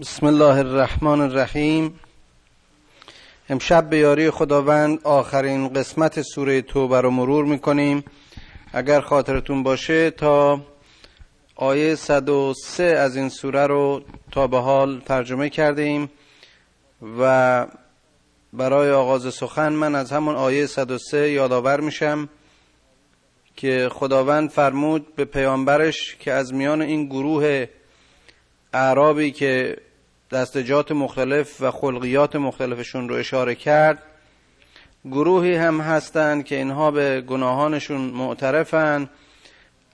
بسم الله الرحمن الرحیم. امشب به یاری خداوند آخرین قسمت سوره توبه رو مرور می‌کنیم. اگر خاطرتون باشه تا آیه 103 از این سوره رو تا به حال ترجمه کردیم و برای آغاز سخن من از همون آیه 103 یادآور میشم که خداوند فرمود به پیامبرش که از میان این گروه اعرابی که دستجات مختلف و خلقیات مختلفشون رو اشاره کرد. گروهی هم هستند که اینها به گناهانشون معترفن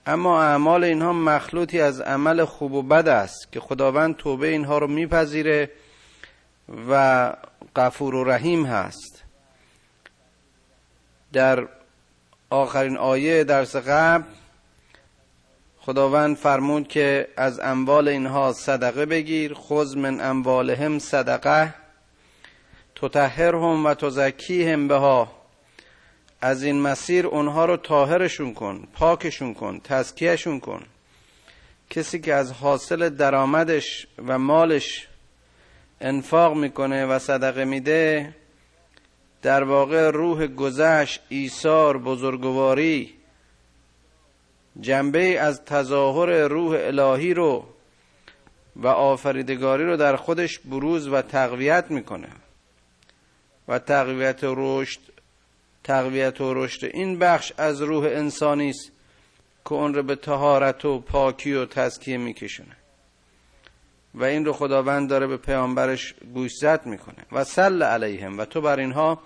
اما اعمال اینها مخلوطی از عمل خوب و بد است که خداوند توبه اینها رو میپذیره و غفور و رحیم هست. در آخرین آیه درس قبل خداوند فرمود که از اموال اینها صدقه بگیر خذ من اموالهم صدقه تطهرهم و تزکیهم بها. از این مسیر اونها رو طاهرشون کن پاکشون کن تزکیهشون کن. کسی که از حاصل درآمدش و مالش انفاق می‌کنه و صدقه میده در واقع روح گذشت ایثار بزرگواری جنبه از تظاهر روح الهی رو و آفریدگاری رو در خودش بروز و تقویت می‌کنه. و تقویت رشد تقویت و رشد این بخش از روح انسانی است که اون رو به تهارت و پاکی و تزکیه میکشونه. و این رو خداوند داره به پیامبرش گوشزد می‌کنه. و سل علیهم. و تو بر اینها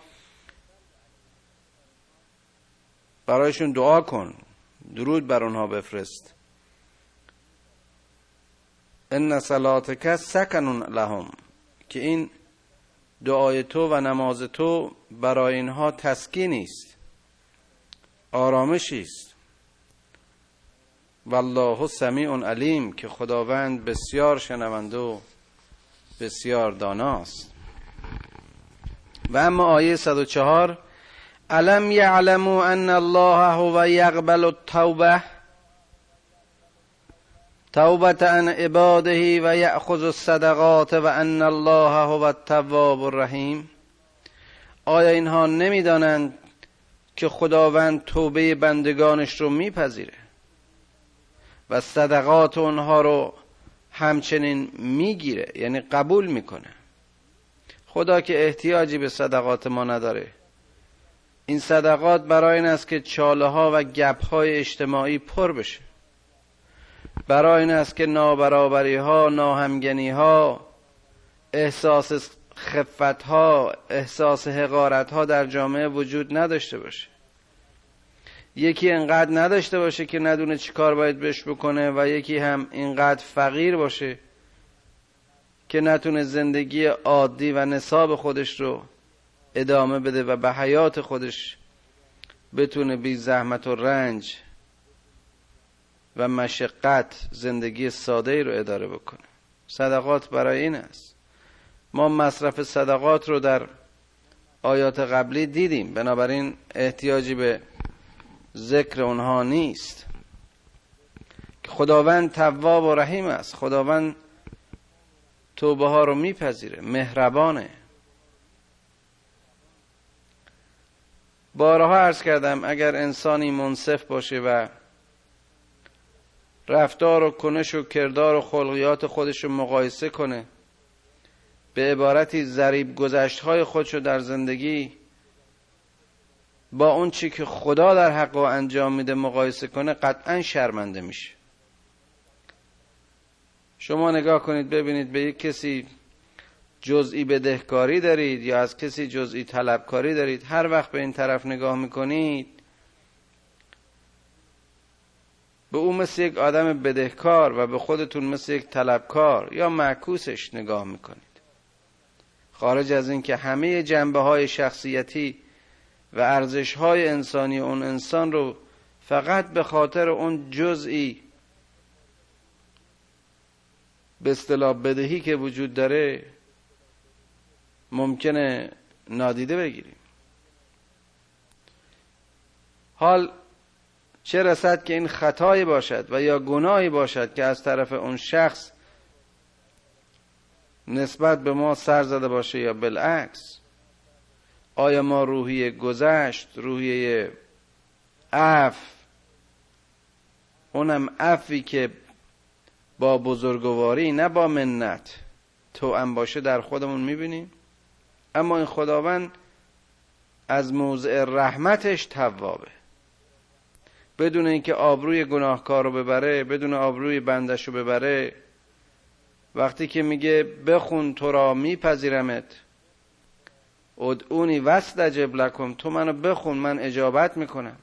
برایشون دعا کن. درود بر اونها بفرست. ان صلاتک سکنون لهم که این دعای تو و نماز تو برای اینها تسکینی است آرامشی است. والله سمیع علیم که خداوند بسیار شنونده و بسیار داناست. و اما آیه 104 الم یعلموا ان الله هو یقبل التوبه توبه عن عباده و یأخذ الصدقات و ان الله هو التواب الرحیم آیا اینها نمی‌دانند که خداوند توبه بندگانش رو میپذیره و صدقات اونها رو همچنین می‌گیره یعنی قبول می‌کنه؟ خدا که احتیاجی به صدقات ما نداره. این صدقات برای این است که چاله ها و گپ های اجتماعی پر بشه. برای این است که نابرابری ها ناهمگنی ها احساس خفت ها احساس حقارت ها در جامعه وجود نداشته باشه. یکی انقدر نداشته باشه که ندونه چی کار باید بهش بکنه و یکی هم اینقدر فقیر باشه که نتونه زندگی عادی و نصاب خودش رو ادامه بده و به حیات خودش بتونه بی زحمت و رنج و مشقت زندگی ساده ای رو اداره بکنه. صدقات برای این است. ما مصرف صدقات رو در آیات قبلی دیدیم. بنابراین احتیاجی به ذکر اونها نیست. خداوند تواب و رحیم است. خداوند توبه ها رو میپذیره. مهربانه. بارها عرض کردم اگر انسانی منصف باشه و رفتار و کنش و کردار و خلقیات خودش رو مقایسه کنه به عبارتی ذریب گذشت های خودش رو در زندگی با اون چی که خدا در حق و انجام میده مقایسه کنه قطعا شرمنده میشه. شما نگاه کنید ببینید به یک کسی جزئی بدهکاری دارید یا از کسی جزئی طلبکاری دارید؟ هر وقت به این طرف نگاه می‌کنید به او مثل یک آدم بدهکار و به خودتون مثل یک طلبکار یا معکوسش نگاه می‌کنید. خارج از اینکه همه جنبه های شخصیتی و ارزش های انسانی اون انسان رو فقط به خاطر اون جزئی به اصطلاح بدهی که وجود داره ممکنه نادیده بگیریم. حال چه رسد که این خطایی باشد و یا گناهی باشد که از طرف اون شخص نسبت به ما سر زده باشه یا بالعکس آیا ما روحیه گذشت روحیه عف اونم عفی که با بزرگواری نه با منت تو ام باشه در خودمون می‌بینیم؟ اما این خداوند از موضع رحمتش توابه. بدون اینکه آبروی گناهکار رو ببره بدون آبروی بندش رو ببره وقتی که میگه بخون تو را میپذیرمت. ادعونی وستجب لکم تو منو بخون من اجابت می‌کنم.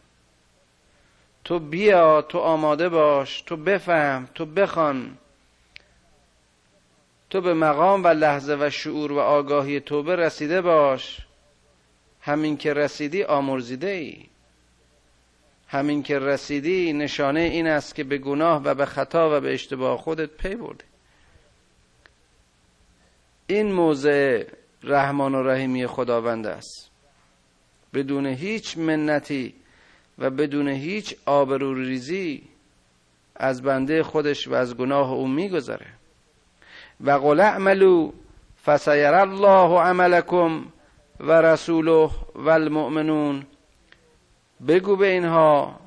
تو بیا تو آماده باش تو بفهم تو بخوان. تو به مقام و لحظه و شعور و آگاهی توبه رسیده باش. همین که رسیدی آمرزیده ای. همین که رسیدی نشانه این است که به گناه و به خطا و به اشتباه خودت پی برده این موضع رحمان و رحیمی خداوند است. بدون هیچ منتی و بدون هیچ آبروریزی از بنده خودش و از گناه او میگذره. و قل اعملو فسیر الله عملکم و رسوله و المؤمنون بگو به اینها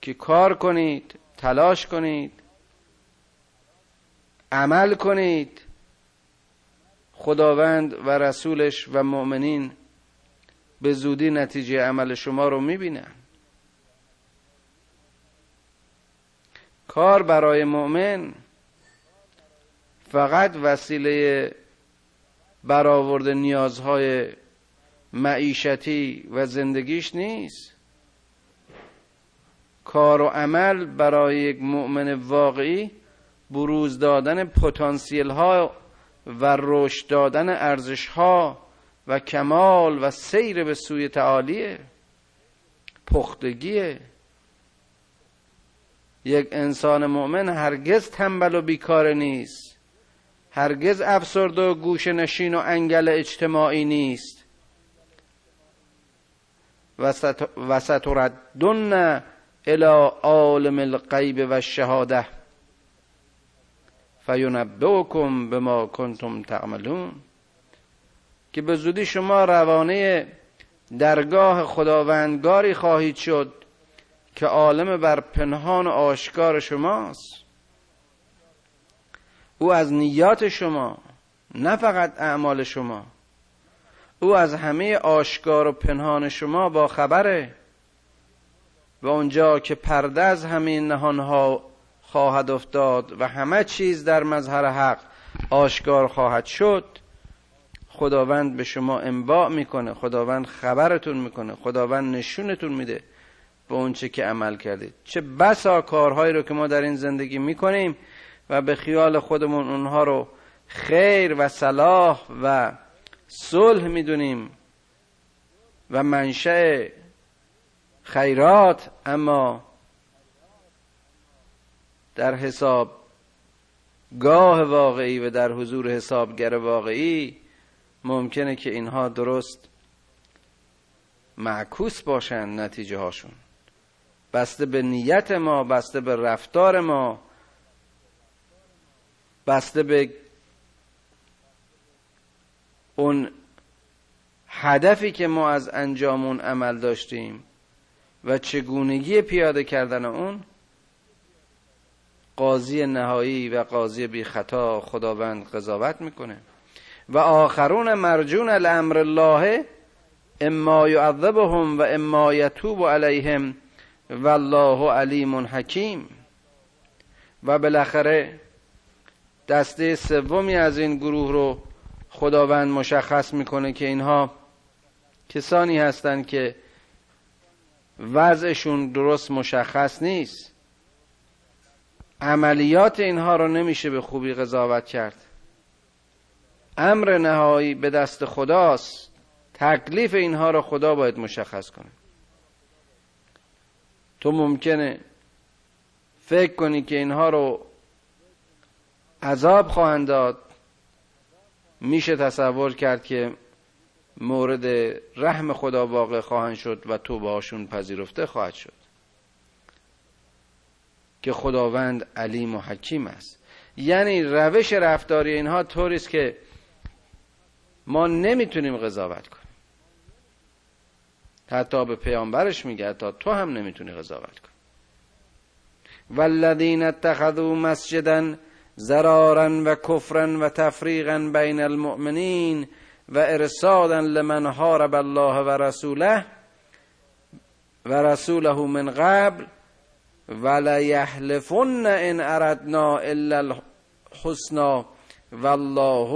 که کار کنید تلاش کنید عمل کنید خداوند و رسولش و مؤمنین به زودی نتیجه عمل شما رو می‌بینن. کار برای مؤمن فقط وسیله برآورد نیازهای معیشتی و زندگیش نیست. کار و عمل برای یک مؤمن واقعی بروز دادن پتانسیل ها و رشد دادن ارزش ها و کمال و سیر به سوی تعالیه پختگیه. یک انسان مؤمن هرگز تنبل و بیکار نیست. هرگز افسرد و گوش نشین و انگل اجتماعی نیست. و ستردن الى عالم الغیب و شهاده فینبئکم بما کنتم تعملون. که به زودی شما روانه درگاه خداوندگاری خواهید شد که عالم بر پنهان و آشکار شماست. او از نیات شما نه فقط اعمال شما. او از همه آشکار و پنهان شما با خبره. و اونجا که پرده از همه نهانها خواهد افتاد و همه چیز در مظهر حق آشکار خواهد شد خداوند به شما انباع می‌کنه خداوند خبرتون می‌کنه خداوند نشونتون میده به اونچه که عمل کردید. چه بسا کارهایی رو که ما در این زندگی می‌کنیم و به خیال خودمون اونها رو خیر و صلاح و صلح می‌دونیم و منشأ خیرات اما در حساب گاه واقعی و در حضور حسابگر واقعی ممکنه که اینها درست معکوس باشن نتیجه هاشون بسته به نیت ما بسته به رفتار ما بسته به اون هدفی که ما از انجام اون عمل داشتیم و چگونگی پیاده کردن اون قاضی نهایی و قاضی بی خطا خداوند قضاوت می‌کنه. و آخرون مرجون الامر الله اما یعذبهم و اما یتوب علیهم والله علیم حکیم. و بالاخره دسته سومی از این گروه رو خداوند مشخص می‌کنه که اینها کسانی هستند که وضعشون درست مشخص نیست. عملیات اینها رو نمیشه به خوبی قضاوت کرد. امر نهایی به دست خداست. تکلیف اینها رو خدا باید مشخص کنه. تو ممکنه فکر کنی که اینها رو عذاب خواهند داد. میشه تصور کرد که مورد رحم خدا واقع خواهند شد و تو باشون پذیرفته خواهد شد. که خداوند علیم و حکیم است. یعنی روش رفتاری اینها طوری است که ما نمی‌تونیم قضاوت کنیم. حتی به پیامبرش میگه حتی تو هم نمی‌تونی قضاوت کنی. والذین اتخذوا مسجدا زرارا و کفرا و تفریقا بین المؤمنین و ارسادا لمن حارب الله و رسوله و رسوله من قبل یحلفن ان اردنا الا الحسنا والله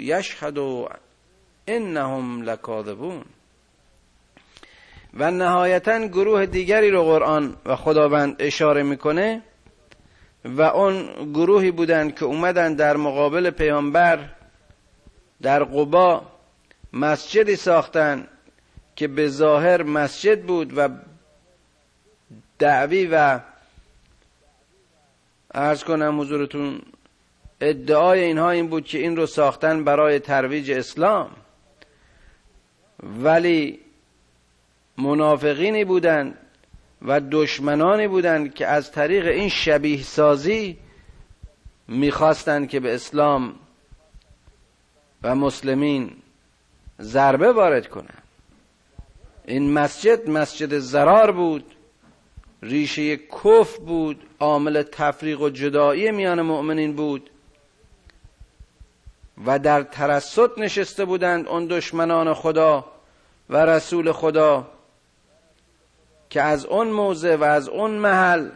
یشهد انهم لکاذبون. و نهایتا گروه دیگری رو قرآن و خداوند اشاره می‌کنه و اون گروهی بودند که اومدن در مقابل پیامبر در قبا مسجدی ساختن که به ظاهر مسجد بود و دعوی و ارز کنم حضورتون ادعای اینها این بود که این رو ساختن برای ترویج اسلام. ولی منافقینی بودند و دشمنانی بودند که از طریق این شبیه سازی می‌خواستند که به اسلام و مسلمین ضربه وارد کنند. این مسجد مسجد زرار بود ریشه کف بود عامل تفریق و جدایی میان مؤمنین بود و در ترسط نشسته بودند اون دشمنان خدا و رسول خدا. که از اون موضع و از اون محل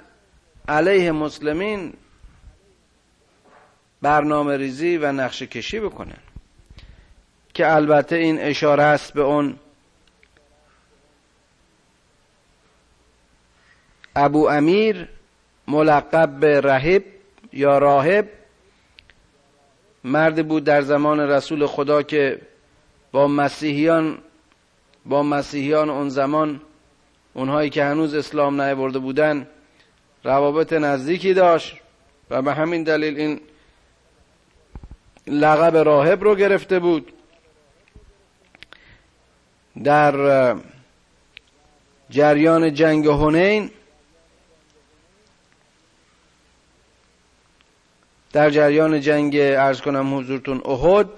علیه مسلمین برنامه ریزی و نقشه کشی بکنن. که البته این اشاره است به اون ابو امیر ملقب به رهب یا راهب مرد بود در زمان رسول خدا که با مسیحیان با مسیحیان اون زمان اونهایی که هنوز اسلام نیاورده بودن روابط نزدیکی داشت و به همین دلیل این لقب راهب رو گرفته بود. در جریان جنگ هنین در جریان جنگ ارز کنم حضورتون احد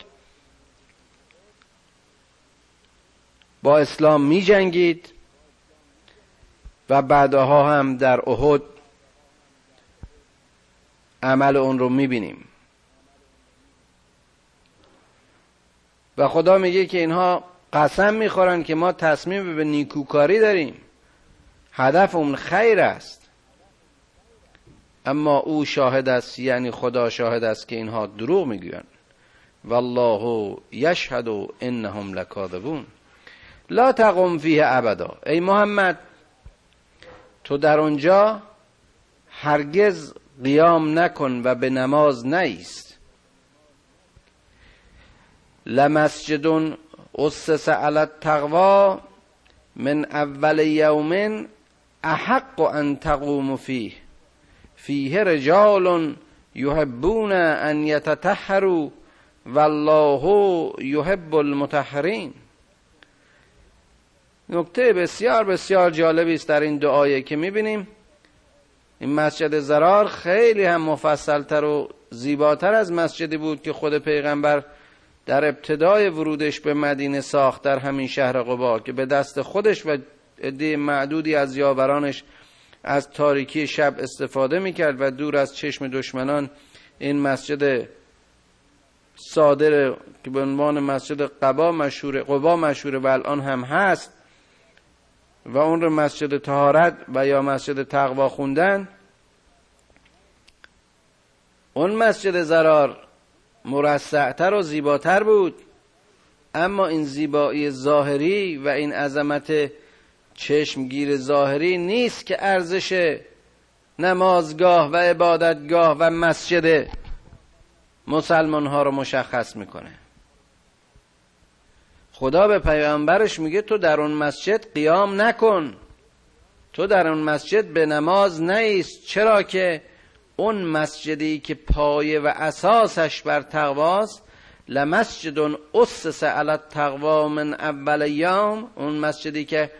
با اسلام می جنگید و بعدها هم در احد عمل اون رو می‌بینیم. و خدا میگه که اینها قسم می‌خورن که ما تصمیم به نیکوکاری داریم. هدف اون خیر است. اما او شاهد است یعنی خدا شاهد است که اینها دروغ می‌گویند. والله یشهد انهم لکاذبون. لا تقم فیه ابدا. ای محمد تو در آنجا هرگز قیام نکن و به نماز نیست. لمسجد اسس علی التقوا من اول یوم احق ان تقوم فیه. فیه رجال یحبون ان یتطهروا والله یحب المطهرین. نکته بسیار بسیار جالبی است در این دعایه که می‌بینیم. این مسجد زرار خیلی هم مفصلتر و زیباتر از مسجدی بود که خود پیغمبر در ابتدای ورودش به مدینه ساخت در همین شهر قبا که به دست خودش و عده معدودی از یاورانش از تاریکی شب استفاده می‌کرد و دور از چشم دشمنان این مسجد صادر که به عنوان مسجد قبا مشهور قبا مشهوره و الان هم هست و اون رو مسجد تهارت و یا مسجد تقوا خوندن اون مسجد زرار مرسعتر و زیباتر بود. اما این زیبایی ظاهری و این عظمت چشمگیر ظاهری نیست که ارزش نمازگاه و عبادتگاه و مسجد مسلمان ها رو مشخص می‌کنه. خدا به پیامبرش میگه تو در اون مسجد قیام نکن. تو در اون مسجد به نماز نیست. چرا که اون مسجدی که پایه و اساسش بر تقواست لمسجد اسس علی التقوا من اول یوم اون مسجدی که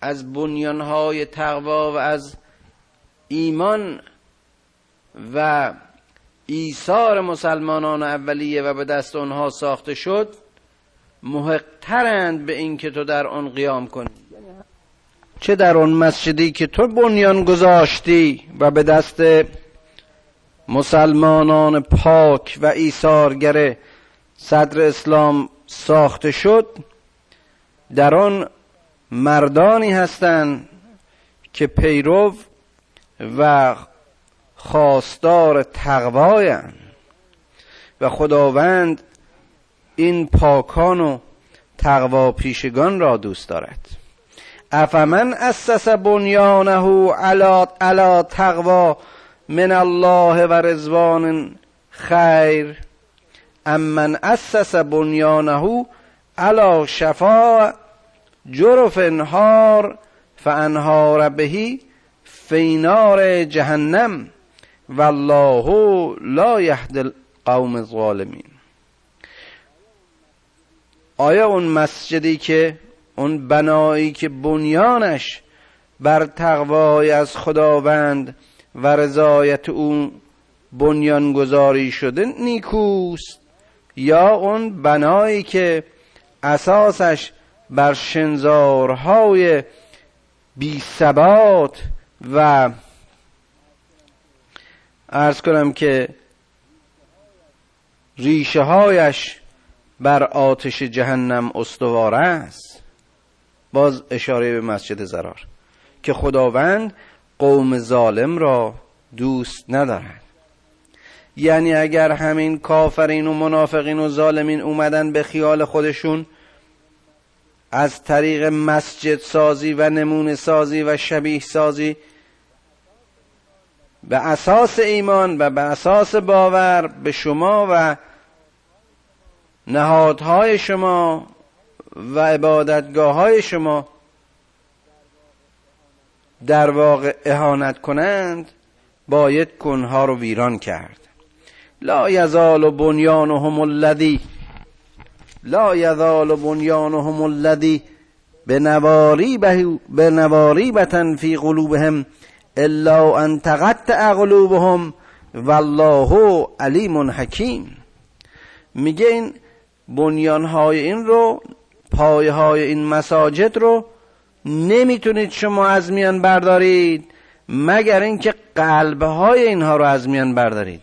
از بنیانهای تقوا و از ایمان و ایثار مسلمانان اولیه و به دست اونها ساخته شد محقترند به این که تو در آن قیام کنی. چه در آن مسجدی که تو بنیان گذاشتی و به دست مسلمانان پاک و ایثارگر صدر اسلام ساخته شد در آن مردانی هستند که پیرو و خواستار تقوایند و خداوند این پاکان و تقوا پیشگان را دوست دارد. أفمن أسس بنيانه على على تقوى من الله ورضوان خير. أم من أسس بنيانه على شفا جرف هار فانهار به في نار جهنم. والله لا يهدي القوم الظالمين. آیا اون مسجدی که اون بنایی که بنیانش بر تقوای از خداوند و رضایت او بنیانگذاری شده نیکوست؟ یا اون بنایی که اساسش بر شنزارهای بی ثبات و ارز کنم که ریشه هایش بر آتش جهنم استوار است. باز اشاره به مسجد زرار که خداوند قوم ظالم را دوست ندارد یعنی اگر همین کافرین و منافقین و ظالمین اومدن به خیال خودشون از طریق مسجد سازی و نمونه سازی و شبیه سازی به اساس ایمان و به اساس باور به شما و نهادهای شما و عبادتگاه های شما در واقع اهانت کنند باید کنها رو ویران کرد. لا یزال بنیانهم الذی لا یزال بنیانهم الذی به نواریبتن فی قلوبهم الا ان تقطع قلوبهم والله علیم حکیم. میگه این بنیان های این رو پایه های این مساجد رو نمی‌تونید شما از میان بردارید مگر اینکه قلب های اینها رو از میان بردارید.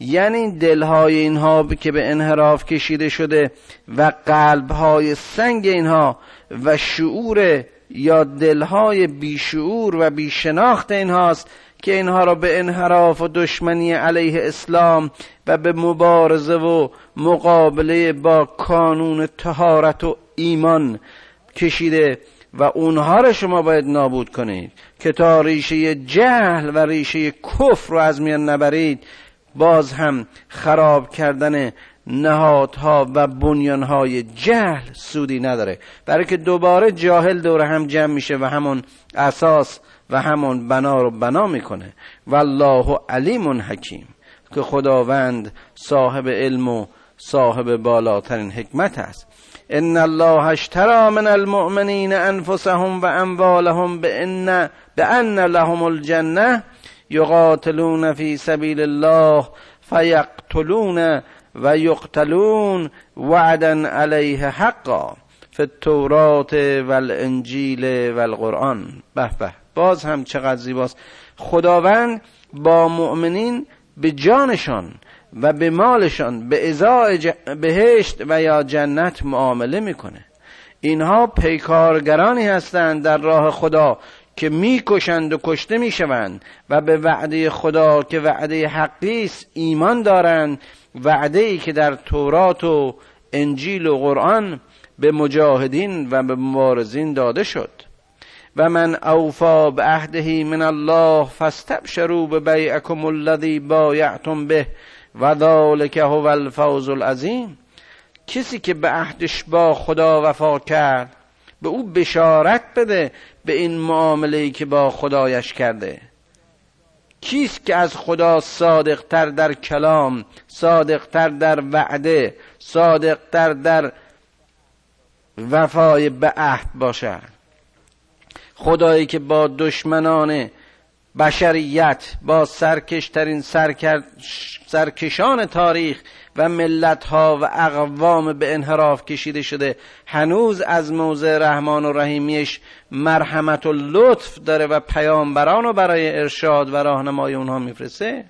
یعنی دلهای اینها که به انحراف کشیده شده و قلبهای سنگ اینها و شعور یا دلهای بیشعور و بیشناخت اینهاست که اینها را به انحراف و دشمنی علیه اسلام و به مبارزه و مقابله با کانون تهارت و ایمان کشیده و اونها را شما باید نابود کنید که تا ریشه جهل و ریشه کفر رو از میان نبرید باز هم خراب کردن نهادها و بنیانهای جهل سودی نداره. برای که دوباره جاهل دور هم جمع میشه و همون اساس و همون بنا رو بنا می‌کنه. والله علیم حکیم. که خداوند صاحب علم و صاحب بالاترین حکمت است. ان الله اشترى من المؤمنین انفسهم و اموالهم بان بان لهم الجنه یقاتلون فی سبیل الله فیقتلون و یقتلون وعدا علیه حقا فی التورات و الانجیل و القرآن به به. باز هم چقدر زیباست. خداوند با مؤمنین به جانشان و به مالشان به ازای بهشت و یا جنت معامله می‌کنه. اینها پیکارگرانی هستند در راه خدا که می‌کشند و کشته می‌شوند و به وعده خدا که وعده حقی است ایمان دارند. وعده ای که در تورات و انجیل و قرآن به مجاهدین و به مبارزین داده شد. و من اوفا به عهده من الله فاستبشروا به بیعکم الذی بایعتم به و ذالک هو الفوز العظیم. کسی که به عهدش با خدا وفا کرد به او بشارت بده به این معامله که با خدایش کرده. کیست که از خدا صادقتر در کلام صادقتر در وعده صادقتر در وفای به عهد باشد؟ خدایی که با دشمنان بشریت با سرکشترین سرکشان تاریخ و ملت ها و اقوام به انحراف کشیده شده هنوز از موضع رحمان و رحیمیش مرحمت و لطف داره و پیامبران رو برای ارشاد و راهنمای اونها میفرسته؟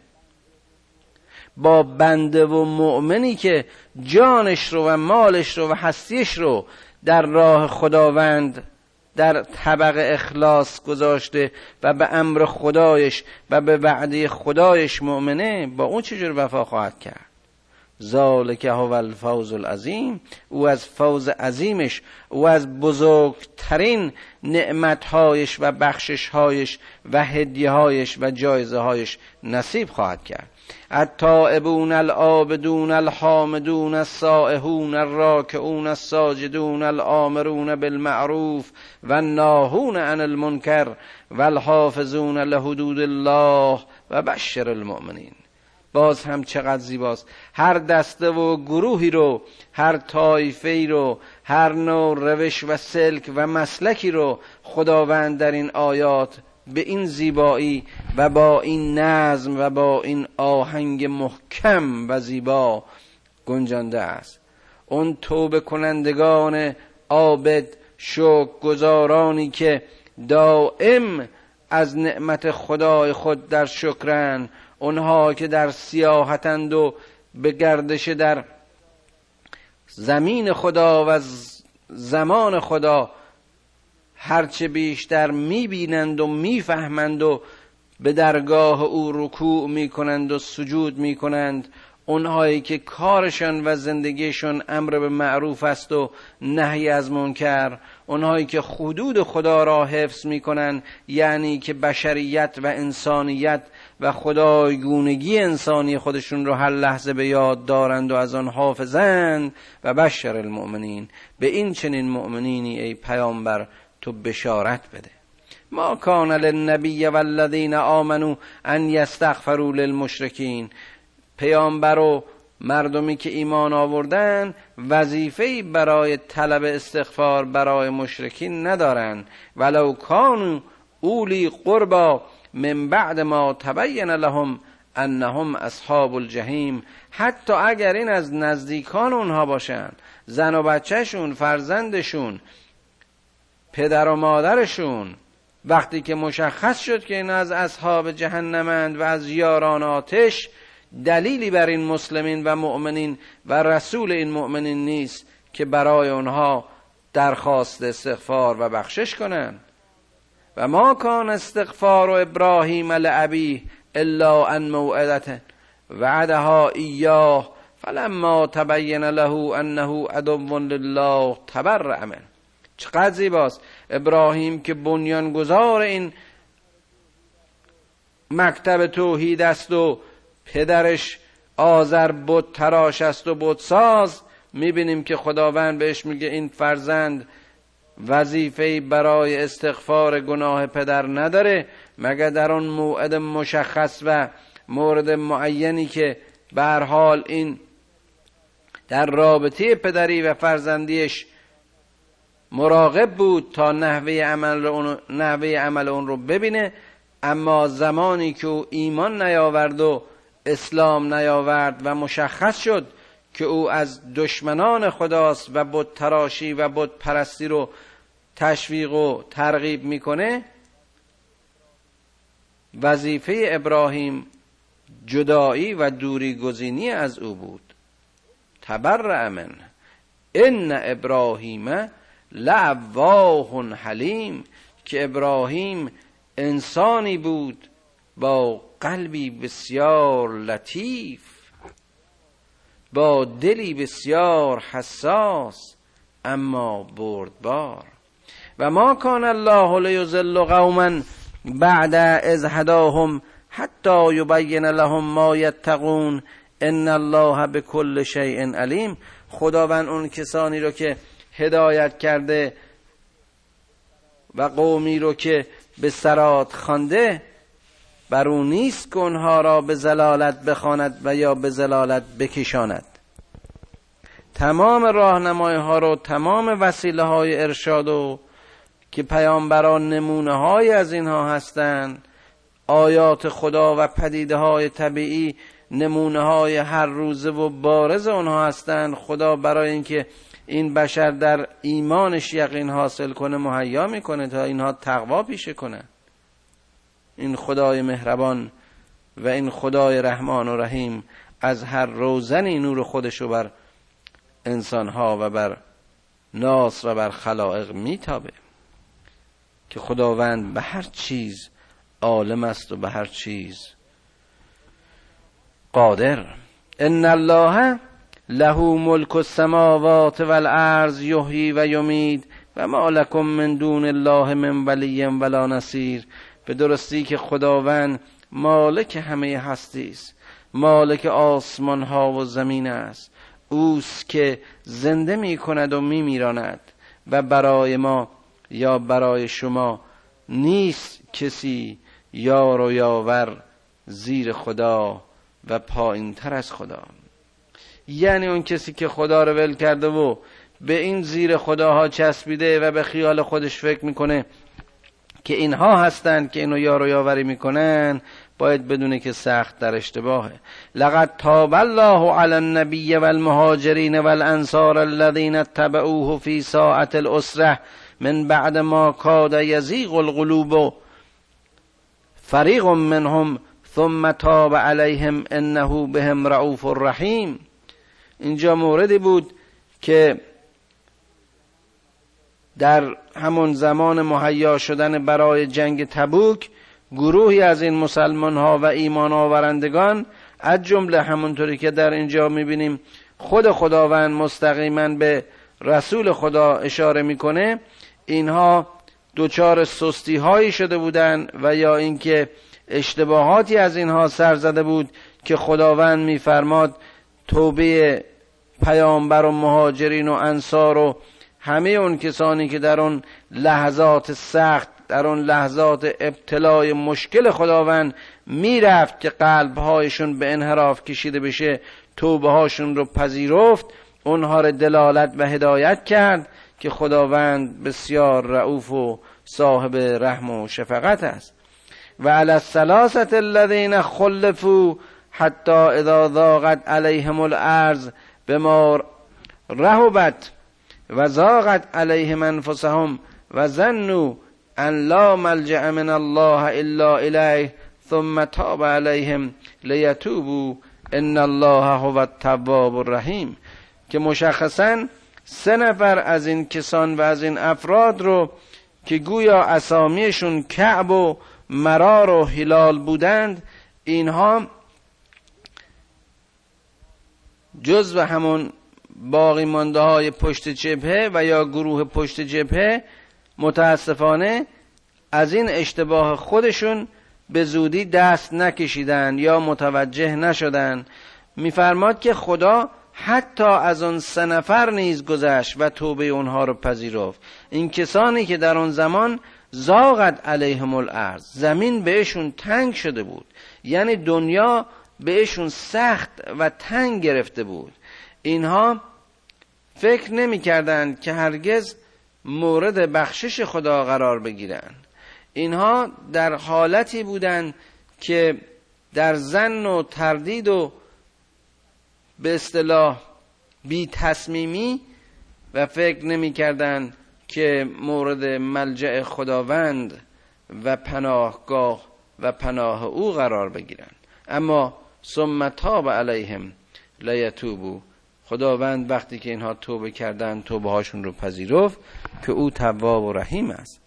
با بنده و مؤمنی که جانش رو و مالش رو و هستیش رو در راه خداوند در طبق اخلاص گذاشته و به امر خدایش و به وعده خدایش مؤمنه با اون چجور وفا خواهد کرد؟ ذالک هو الفوز العظیم او از فوز عظیمش او از بزرگترین نعمتهایش و بخششهایش و هدیههایش و جایزه هایش نصیب خواهد کرد. التائبون العابدون الحامدون السائحون الراکعون الساجدون الآمرون بالمعروف و الناهون عن المنکر والحافظون لحدود الله و بشر المؤمنین. باز هم چقدر زیباست. هر دسته و گروهی رو هر طایفه رو هر نوع روش و سلک و مسلکی رو خداوند در این آیات به این زیبایی و با این نظم و با این آهنگ محکم و زیبا گنجانده است. اون توبه کنندگان عابد شکر گذارانی که دائم از نعمت خدای خود در شکرن اونها که در سیاحتند و به گردش در زمین خدا و زمان خدا هرچه بیشتر می‌بینند و می‌فهمند و به درگاه او رکوع می‌کنند و سجود می‌کنند اونهایی که کارشان و زندگیشون امر به معروف است و نهی از منکر اونهایی که حدود خدا را حفظ می‌کنند یعنی که بشریت و انسانیت و خدایگونگی انسانی خودشون رو هر لحظه به یاد دارند و از آن حافظند و بشر المؤمنین. به این چنین مؤمنینی ای پیامبر تو بشارت بده. ما کان للنبی والذین آمنوا ان یستغفروا للمشرکین. پیامبر و مردمی که ایمان آوردن وظیفه برای طلب استغفار برای مشرکین ندارند ولو کانوا اولی قربا من بعد ما تبین لهم انهم اصحاب الجحیم. حتی اگر این از نزدیکان اونها باشند زن و بچهشون فرزندشون پدر و مادرشون. وقتی که مشخص شد که این از اصحاب جهنمند و از یاران آتش دلیلی بر این مسلمین و مؤمنین و رسول این مؤمنین نیست که برای اونها درخواست استغفار و بخشش کنند. و ما کان استغفار ابراهیم لعبی الا ان موعدته وعدها ایاه فلما تبین له انه عدو لله تبرع منه. چقدر زیباست. ابراهیم که بنیانگذار این مکتب توحید است و پدرش آذر بود تراش است و بود ساز می‌بینیم که خداوند بهش میگه این فرزند وظیفه برای استغفار گناه پدر نداره مگر در آن موعد مشخص و مورد معینی که به حال این در رابطه پدری و فرزندیش مراقب بود تا نحوه عمل اون, نحوه عمل اون رو ببینه اما زمانی که او ایمان نیاورد و اسلام نیاورد و مشخص شد که او از دشمنان خداست و بود تراشی و بود پرستی رو تشویق و ترغیب می‌کنه وظیفه ابراهیم جدایی و دوری گزینی از او بود. تبرع من. ان ابراهیم لعواه حلیم که ابراهیم انسانی بود با قلبی بسیار لطیف با دلی بسیار حساس اما بردبار. و ما کان الله لیضل قوما بعد از هداهم حتی یبین لهم ما یتقون ان الله بكل شیء علیم. خداوند اون کسانی رو که هدایت کرده و قومی رو که به سرات خوانده بر او نیست که اونها را به زلالت بخواند و یا به زلالت بکشاند. تمام راهنمای ها رو تمام وسیله های ارشاد و که پیامبران نمونه های از اینها هستند آیات خدا و پدیده های طبیعی نمونه های هر روزه و بارز اونها هستند. خدا برای اینکه این بشر در ایمانش یقین حاصل کنه مهیا می‌کنه تا اینها تقوا پیشه کنه. این خدای مهربان و این خدای رحمان و رحیم از هر روزنی نور خودشو بر انسانها و بر ناس و بر خلائق میتابه. که خداوند به هر چیز عالم است و به هر چیز قادر. ان الله له ملک السماوات والارض یحیی و یمید و ما لکم من دون الله من ولی ولا نصیر. به درستی که خداوند مالک همه هستی است. مالک آسمان ها و زمین است. اوست که زنده می کند و می میراند و برای ما یا برای شما نیست کسی یار و یاور زیر خدا و پایین تر از خدا. یعنی اون کسی که خدا رو ول کرده و به این زیر خداها چسبیده و به خیال خودش فکر می‌کنه که اینها هستند که اینو یار و یاوری می‌کنن باید بدونه که سخت در اشتباهه. لقد تاب الله علی النبی والمهاجرین والانصار الذين اتبعوه في ساعت الاسره من بعد ما کاد یزیغ القلوب فریق منهم ثم تاب علیهم انه بهم رعوف الرحیم اینجا موردی بود که در همون زمان مهیا شدن برای جنگ تبوک گروهی از این مسلمان ها و ایمان آورندگان از جمله همونطوری که در اینجا می‌بینیم خود خداوند مستقیما به رسول خدا اشاره می‌کنه اینها دوچار سستی هایی شده بودند و یا اینکه اشتباهاتی از اینها سر زده بود که خداوند میفرماد توبه پیامبر و مهاجرین و انصار و همه اون کسانی که در اون لحظات سخت در اون لحظات ابتلای مشکل خداوند می‌رفت که قلبهایشون به انحراف کشیده بشه توبه هاشون رو پذیرفت. اونها رو دلالت و هدایت کرد که خداوند بسیار رعوف و صاحب رحم و شفقت است. و علی الثلاثه الذين خلفوا حتی اذا ضاقت علیهم الارض بما رهبت و ضاقت علیهم انفسهم و ظنوا ان لا ملجأ من الله الا الیه ثم تاب علیهم لیتوبوا ان الله هو التواب الرحیم. که مشخصا سه نفر از این کسان و از این افراد رو که گویا اسامیشون کعب و مرار و هلال بودند اینها جز و همون باقی مانده های پشت جبهه و یا گروه پشت جبهه متاسفانه از این اشتباه خودشون به زودی دست نکشیدن یا متوجه نشدن. میفرماد که خدا حتی از آن سه نفر نیز گذشت و توبه اونها رو پذیرفت. این کسانی که در آن زمان زاغت علیهم الارض زمین بهشون تنگ شده بود. یعنی دنیا بهشون سخت و تنگ گرفته بود. اینها فکر نمی‌کردند که هرگز مورد بخشش خدا قرار بگیرن. اینها در حالتی بودند که در زن و تردید و به اصطلاح بی تصمیمی و فکر نمی‌کردند که مورد ملجع خداوند و پناهگاه و پناه او قرار بگیرند اما ثم تاب علیهم لیتوبو خداوند وقتی که اینها توبه کردن توبه هاشون رو پذیرفت که او تواب و رحیم است.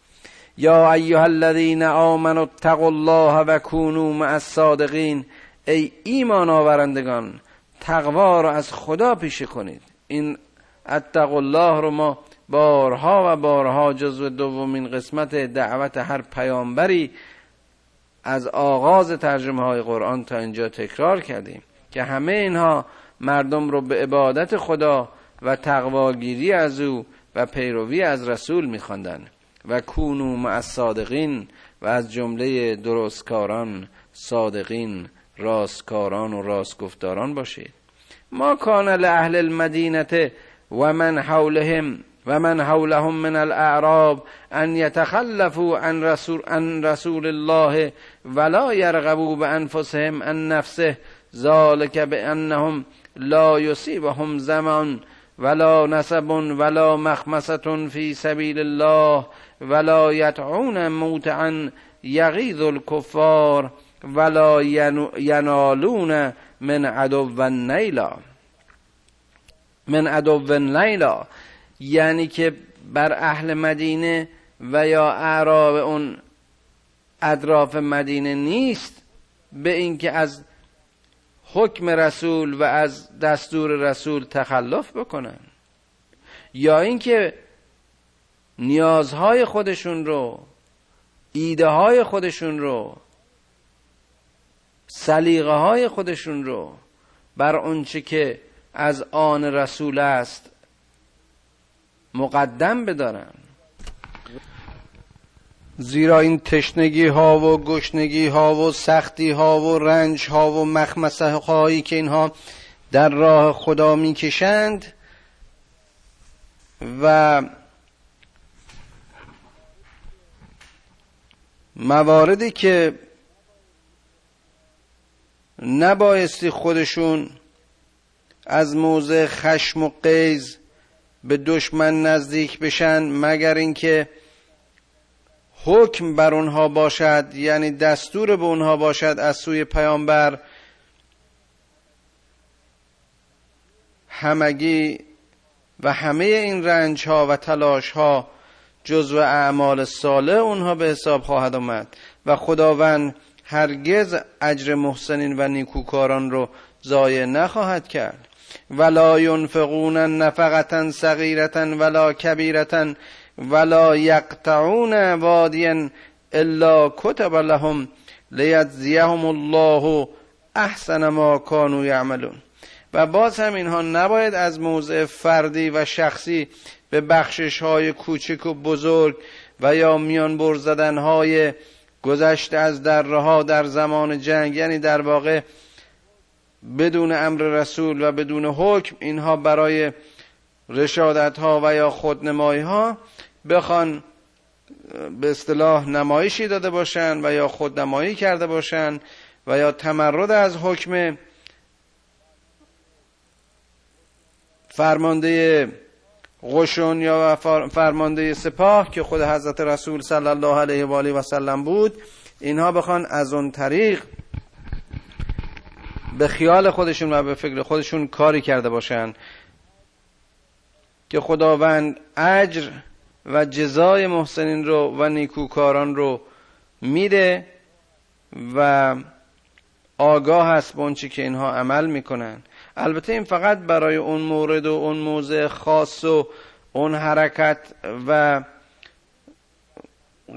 یا ایها الذین آمنوا اتقوا الله و کونوا مع الصادقین. ای ایمان آورندگان تقوا رو از خدا پیشه کنید. این اتقوا الله رو ما بارها و بارها جزو دومین قسمت دعوت هر پیامبری از آغاز ترجمه های قرآن تا اینجا تکرار کردیم که همه اینها مردم رو به عبادت خدا و تقواگیری از او و پیروی از رسول میخواندن و کونو مع الصادقین و از جمله درستکاران صادقین راستکاران و راستگفتاران باشید. ما کان لاهل المدینه و من حولهم و من حولهم من الاعراب ان یتخلفوا عن رسول, عن رسول الله ولا یرغبوا بانفسهم عن نفسه ذلك بانهم لا یصیبهم زمان ولا نسب ولا مخمسة في سبيل الله ولا يدعون موتعا یغیظ الكفار ولا ینالون من عدو نیلا. من عدو نیلا. یعنی که بر اهل مدینه و یا اعراب اون اطراف مدینه نیست به اینکه از حکم رسول و از دستور رسول تخلف بکنن. یا اینکه نیازهای خودشون رو ایده های خودشون رو سلیقه های خودشون رو بر اونچه که از آن رسول است مقدم بدارن. زیرا این تشنگی ها و گشنگی ها و سختی ها و رنج ها و مخمسه هایی که اینها در راه خدا می‌کشند و مواردی که نبایستی خودشون از موضع خشم و قیز به دشمن نزدیک بشن مگر اینکه حکم بر اونها باشد یعنی دستور به اونها باشد از سوی پیامبر همگی و همه این رنج ها و تلاش ها جزو اعمال ساله اونها به حساب خواهد آمد. و خداوند هرگز اجر محسنین و نیکوکاران رو ضایع نخواهد کرد. ولا ينفقون نفقتا صغیرتا ولا کبیرتا ولا یقطعون وادیا الا کتب لهم لیجزیهم الله احسن ما کانوا یعملون. و باز هم اینها نباید از موضع فردی و شخصی به بخشش های کوچک و بزرگ و یا میان بر زدن های گذشته از دره ها در زمان جنگ یعنی در واقع بدون امر رسول و بدون حکم اینها برای رشادت ها و یا خودنمایی ها بخوان به اصطلاح نمایشی داده باشن و یا خودنمایی کرده باشن و یا تمرد از حکم فرمانده قشون یا فرمانده سپاه که خود حضرت رسول صلی الله علیه و آله و سلم بود اینها بخوان از اون طریق به خیال خودشون و به فکر خودشون کاری کرده باشن که خداوند اجر و جزای محسنین رو و نیکوکاران رو میده و آگاه هست به اونچه که اینها عمل می‌کنن. البته این فقط برای اون مورد و اون موضع خاص و اون حرکت و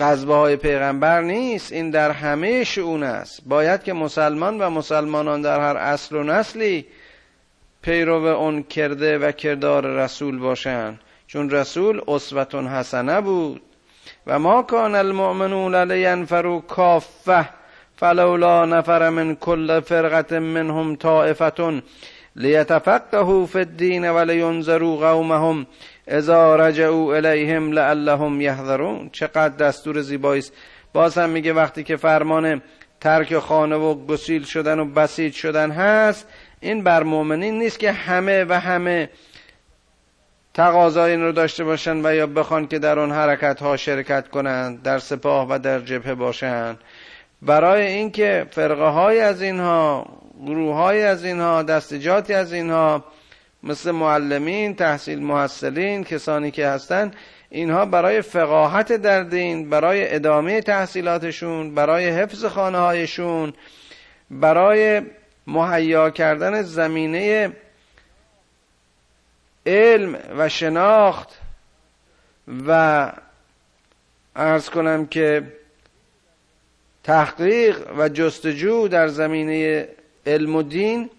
غزبه های پیغمبر نیست. این در همه شعون است. باید که مسلمان و مسلمانان در هر اصل و نسلی پیرو اون کرده و کردار رسول باشند چون رسول اسوتون حسنه بود. و ما کان المؤمنون لینفروا کافه فلولا نفر من کل فرقت منهم طائفه لیتفقهوا فی الدین ولینذروا قومهم اذا رجعوا الیهم لعلهم یحذرون. چقدر دستور زیبایی است. باز هم میگه وقتی که فرمان ترک خانه و گسیل شدن و بسیج شدن هست این بر مؤمنین نیست که همه و همه تقاضای این رو داشته باشن و یا بخوان که در اون حرکت ها شرکت کنند در سپاه و در جبهه باشند برای اینکه فرقه های از اینها گروه های از اینها دستجاتی از اینها مثل معلمین تحصیل محصلین کسانی که هستن اینها برای فقاهت در دین برای ادامه تحصیلاتشون برای حفظ خانه هایشون برای مهیا کردن زمینه علم و شناخت و ارز کنم که تحقیق و جستجو در زمینه علم و دین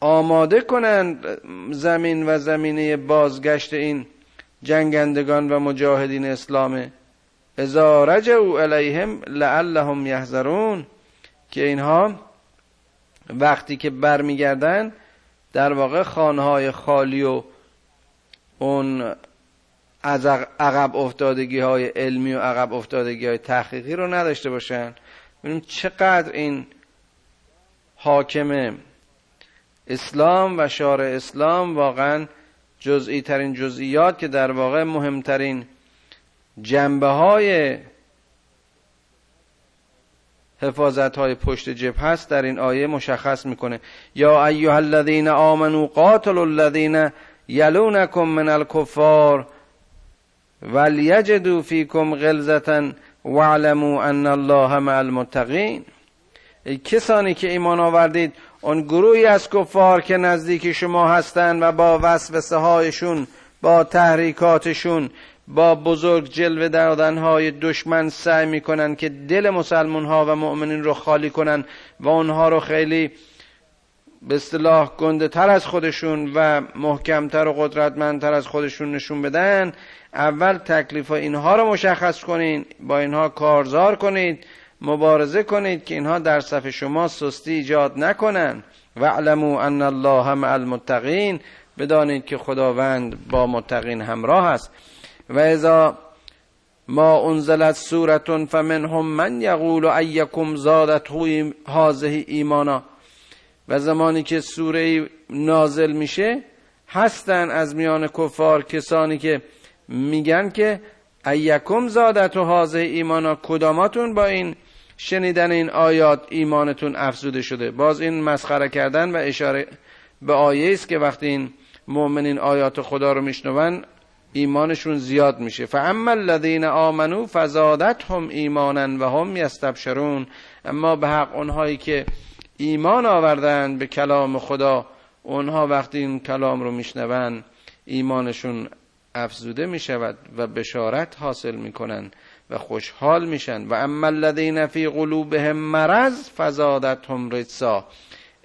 آماده کنند زمین و زمینه بازگشت این جنگندگان و مجاهدین اسلام. اذا رجعوا الیهم لعلهم یحذرون که اینها وقتی که برمیگردن در واقع خانهای خالی و اون از عقب افتادگی های علمی و عقب افتادگی های تحقیقی رو نداشته باشن. ببینیم چقدر این حاکم اسلام و شارع اسلام واقعا جزئی ترین جزئیات که در واقع مهمترین جنبه های حفاظت های پشت جبه هست در این آیه مشخص می‌کنه. یا ایها الذین آمنوا قاتلوا الذین یلونکم من الکفار ولیجدوا فیکم غلظه واعلموا ان الله مع المتقین. ای کسانی که ایمان آوردید اون گروهی از کفار که نزدیک شما هستند و با وسوسه هایشون با تحریکاتشون با بزرگ جلوه دادن های دشمن سعی می‌کنن که دل مسلمون ها و مؤمنین رو خالی کنن و اونها رو خیلی به اصطلاح گنده تر از خودشون و محکمتر و قدرتمندتر از خودشون نشون بدن. اول تکلیف اینها رو مشخص کنین با اینها کارزار کنید مبارزه کنید که اینها در صف شما سستی ایجاد نکنن. و علمو ان الله مع المتقین بدانید که خداوند با متقین همراه است. و اذا ما انزلت سورتون فمنهم من یقول ایکم زادت هذه ایمانا؟ و زمانی که سوره نازل میشه هستن از میان کفار کسانی که میگن که ایکم زادت و حاضه ایمانا؟ کداماتون با این شنیدن این آیات ایمانتون افزوده شده؟ باز این مسخره کردن و اشاره به آیه است که وقتی این مؤمنین آیات خدا رو میشنون ایمانشون زیاد میشه. فاما الذین آمنو فزادتهم ایمانا و هم یستبشرون. اما به حق اونهایی که ایمان آوردن به کلام خدا اونها وقتی این کلام رو میشنون ایمانشون افزوده می‌شود و بشارت حاصل می‌کنن و خوشحال میشن. و اما الذین فی قلوبهم مرض فزادتهم رجسا.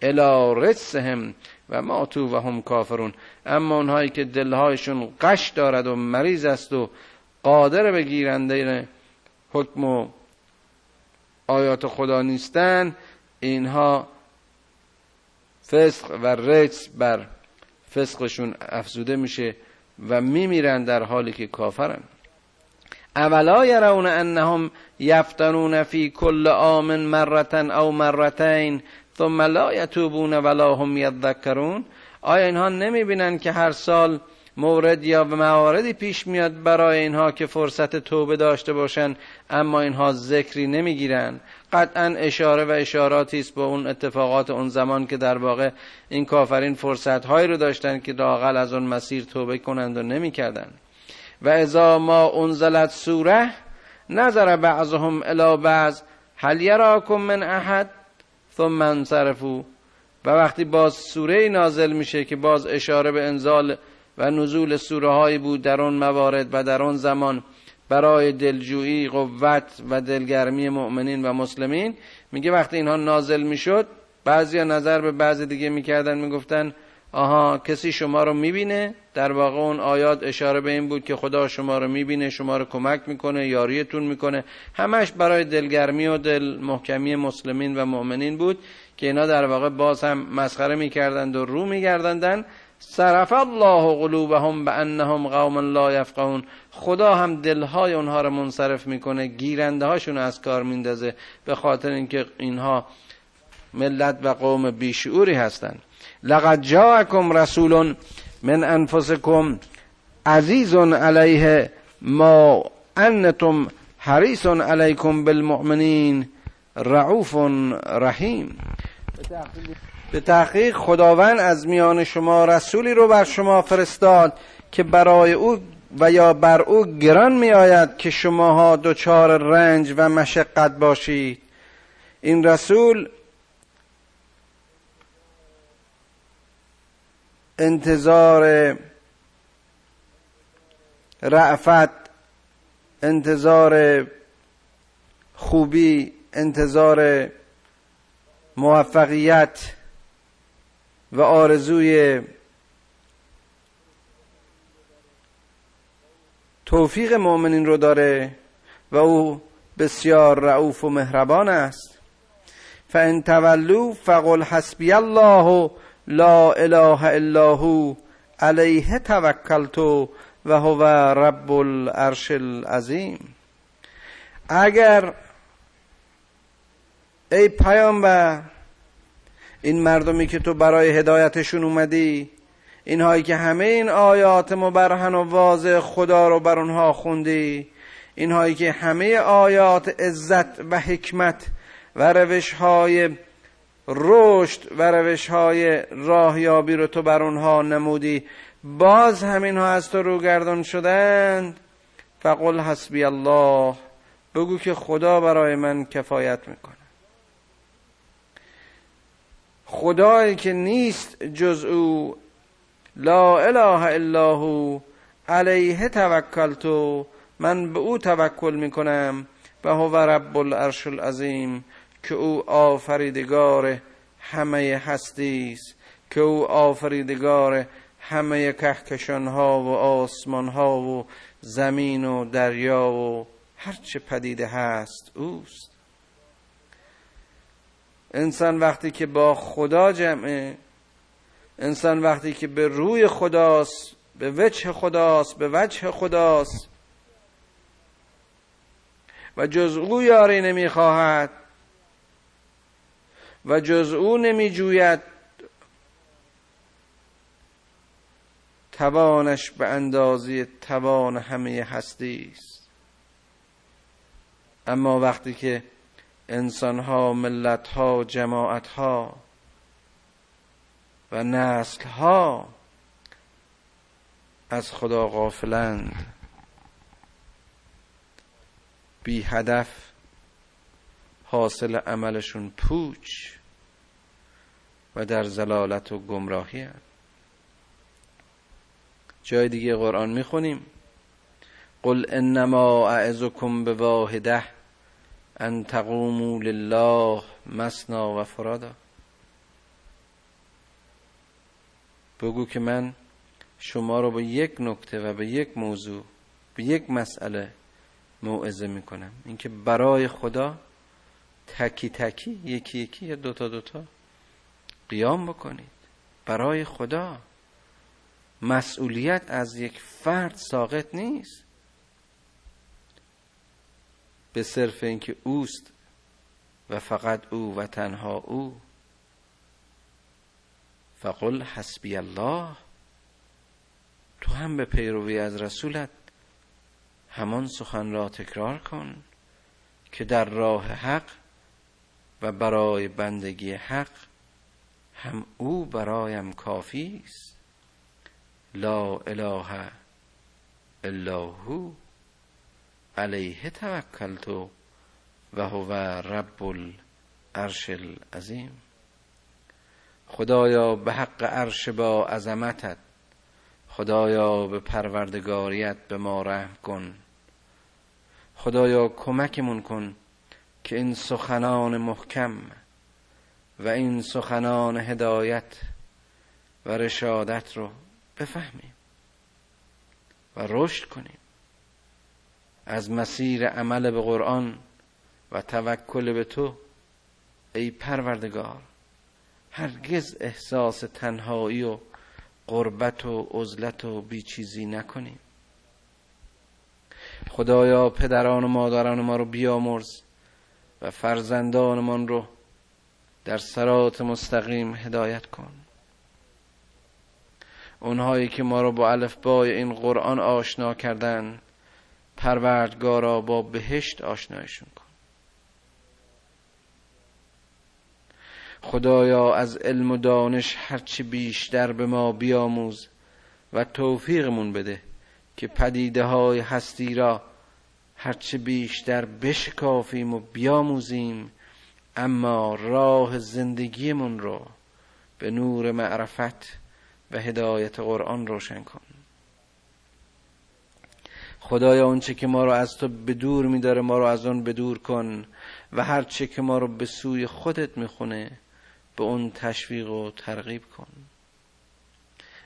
الی رجسهم و ماتو و هم کافرون. اما اونهایی که دلهایشون قش دارد و مریض است و قادر به گیرنده حکم و آیات خدا نیستن اینها فسق و رجس بر فسقشون افزوده میشه و میمیرن در حالی که کافرن. اولا یرون انهم یفتنون فی کل آمن مرتن او مرتین ثم لا یتوبون ولا هم یذکرون. آیا اینها نمی‌بینن که هر سال مورد یا مواردی پیش میاد برای اینها که فرصت توبه داشته باشن اما اینها ذکری نمی‌گیرن قطعا اشاره و اشاراتی است با اون اتفاقات اون زمان که در واقع این کافرین فرصت هایی رو داشتن که داغل از اون مسیر توبه کنند و نمی‌کردن و ازا ما انزلت سوره نظر بعضهم الى بعض هل یراکم من احد؟ ثم انصرفو و وقتی باز سوره نازل میشه که باز اشاره به انزال و نزول سوره هایی بود در اون موارد و در اون زمان برای دلجویی قوت و دلگرمی مؤمنین و مسلمین میگه وقتی اینها نازل می‌شد بعضی نظر به بعضی دیگه می‌کردن می‌گفتن آها کسی شما رو می‌بینه در واقع اون آیات اشاره به این بود که خدا شما رو می‌بینه شما رو کمک می‌کنه یاریتون می‌کنه. همش برای دلگرمی و دل محکمی مسلمین و مؤمنین بود که اینا در واقع باز هم مسخره می‌کردند و رو میگردندن صرف الله قلوبهم به انهم قوم لا یفقهون. خدا هم دلهای اونها رو منصرف می‌کنه گیرنده هاشون از کار میندازه به خاطر اینکه اینها ملت و قوم بیشعوری هستند. لقد جاءكم رسول من انفسكم عزیز علیه ما انتم حریص علیکم بالمؤمنین رعوف رحیم. به تحقیق خداوند از میان شما رسولی رو بر شما فرستاد که برای او و یا بر او گران می آید که شماها دچار رنج و مشقت باشید. این رسول انتظار رعفت انتظار خوبی انتظار موفقیت و آرزوی توفیق مؤمنین رو داره و او بسیار رعوف و مهربان است. فان تولوا فقل حسبی الله لا اله الا هو علیه توکلت و هو رب العرش العظیم. اگر ای پیامبر این مردمی که تو برای هدایتشون اومدی اینهایی که همه این آیات مبرهن و واضح خدا رو بر اونها خوندی اینهایی که همه آیات عزت و حکمت و روش های رشد و روش های راهیابی رو تو بر اونها نمودی. باز همین ها از تو روگردان شدند. فقل حسبی الله. بگو که خدا برای من کفایت می‌کنه. خدایی که نیست جز او. لا اله الا هو. علیه توکلتو من به او توکل می‌کنم. و هو رب العرش العظیم. که او آفریدگار همه هستی است که او آفریدگار همه کهکشان ها و آسمان ها و زمین و دریا و هرچه پدیده هست اوست. انسان وقتی که با خدا جمعه انسان وقتی که به روی خداست به وجه خداست به وجه خداست و جز او یاری نمی‌خواهد. و جز او نمیجوید. توانش به اندازه توان همه هستی است. اما وقتی که انسان ها ملت ها جماعت ها و نسل ها از خدا غافلند بی هدف حاصل عملشون پوچ و در زلالت و گمراهی هست جای دیگه قرآن می‌خونیم. قل انما اعزكم به واحده ان تقوموا لله مسنا و فرادا. بگو که من شما رو به یک نکته و به یک موضوع به یک مسئله موعظه می‌کنم. اینکه برای خدا تکی تکی یکی یکی یا دوتا دوتا. قیام بکنید. برای خدا. مسئولیت از یک فرد ساقط نیست. به صرف اینکه اوست و فقط او و تنها او. فقل حسبی الله. تو هم به پیروی از رسولت همان سخن را تکرار کن که در راه حق و برای بندگی حق هم او برایم کافی است. لا اله الا هو علیه توکلت و هو رب العرش العظیم. خدایا به حق عرش با عظمتت خدایا به پروردگاریت به ما رحم کن. خدایا کمکمون کن که این سخنان محکم و این سخنان هدایت و رشادت رو بفهمیم و رشد کنیم. از مسیر عمل به قرآن و توکل به تو ای پروردگار هرگز احساس تنهایی و قربت و عزلت و بیچیزی نکنیم. خدایا پدران و مادران ما رو بیامرز. فرزندانمان رو در سرات مستقیم هدایت کن. اونهایی که ما رو با الفبای این قرآن آشنا کردن پروردگارا با بهشت آشنایشون کن. خدایا از علم و دانش هرچی بیشتر به ما بیاموز و توفیقمون بده که پدیده های هستی را هرچه بیشتر بشکافیم و بیاموزیم اما راه زندگیمون رو به نور معرفت و هدایت قرآن روشن کن. خدایا اونچه که ما رو از تو به دور میداره ما رو از اون به دور کن و هرچه که ما رو به سوی خودت می‌خونه به اون تشویق و ترغیب کن.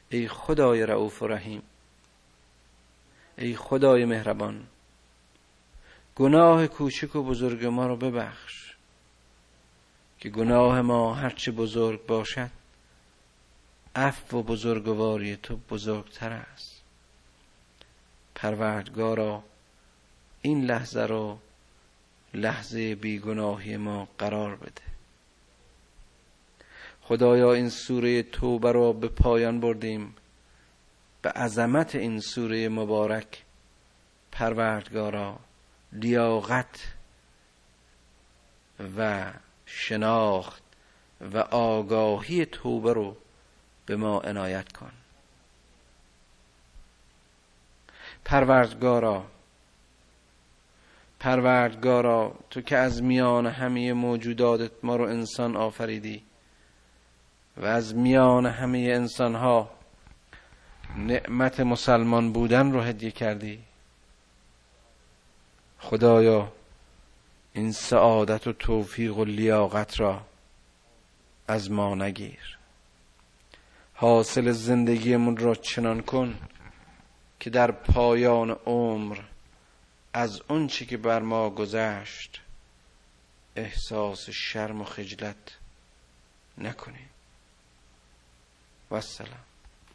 ای خدای رعوف و رحیم ای خدای مهربان گناه کوچک و بزرگ ما رو ببخش که گناه ما هرچه بزرگ باشد عفو و بزرگواری تو بزرگتر است. پروردگارا این لحظه رو لحظه بیگناهی ما قرار بده. خدایا این سوره توبه را به پایان بردیم. به عظمت این سوره مبارک پروردگارا لیاقت و شناخت و آگاهی توبه رو به ما عنایت کن. پروردگارا پروردگارا تو که از میان همه موجوداتت ما رو انسان آفریدی و از میان همه انسان ها نعمت مسلمان بودن رو هدیه کردی. خدایا این سعادت و توفیق و لیاقت را از ما نگیر. حاصل زندگیمون را چنان کن که در پایان عمر از اون چی که بر ما گذشت احساس شرم و خجلت نکنیم. و السلام.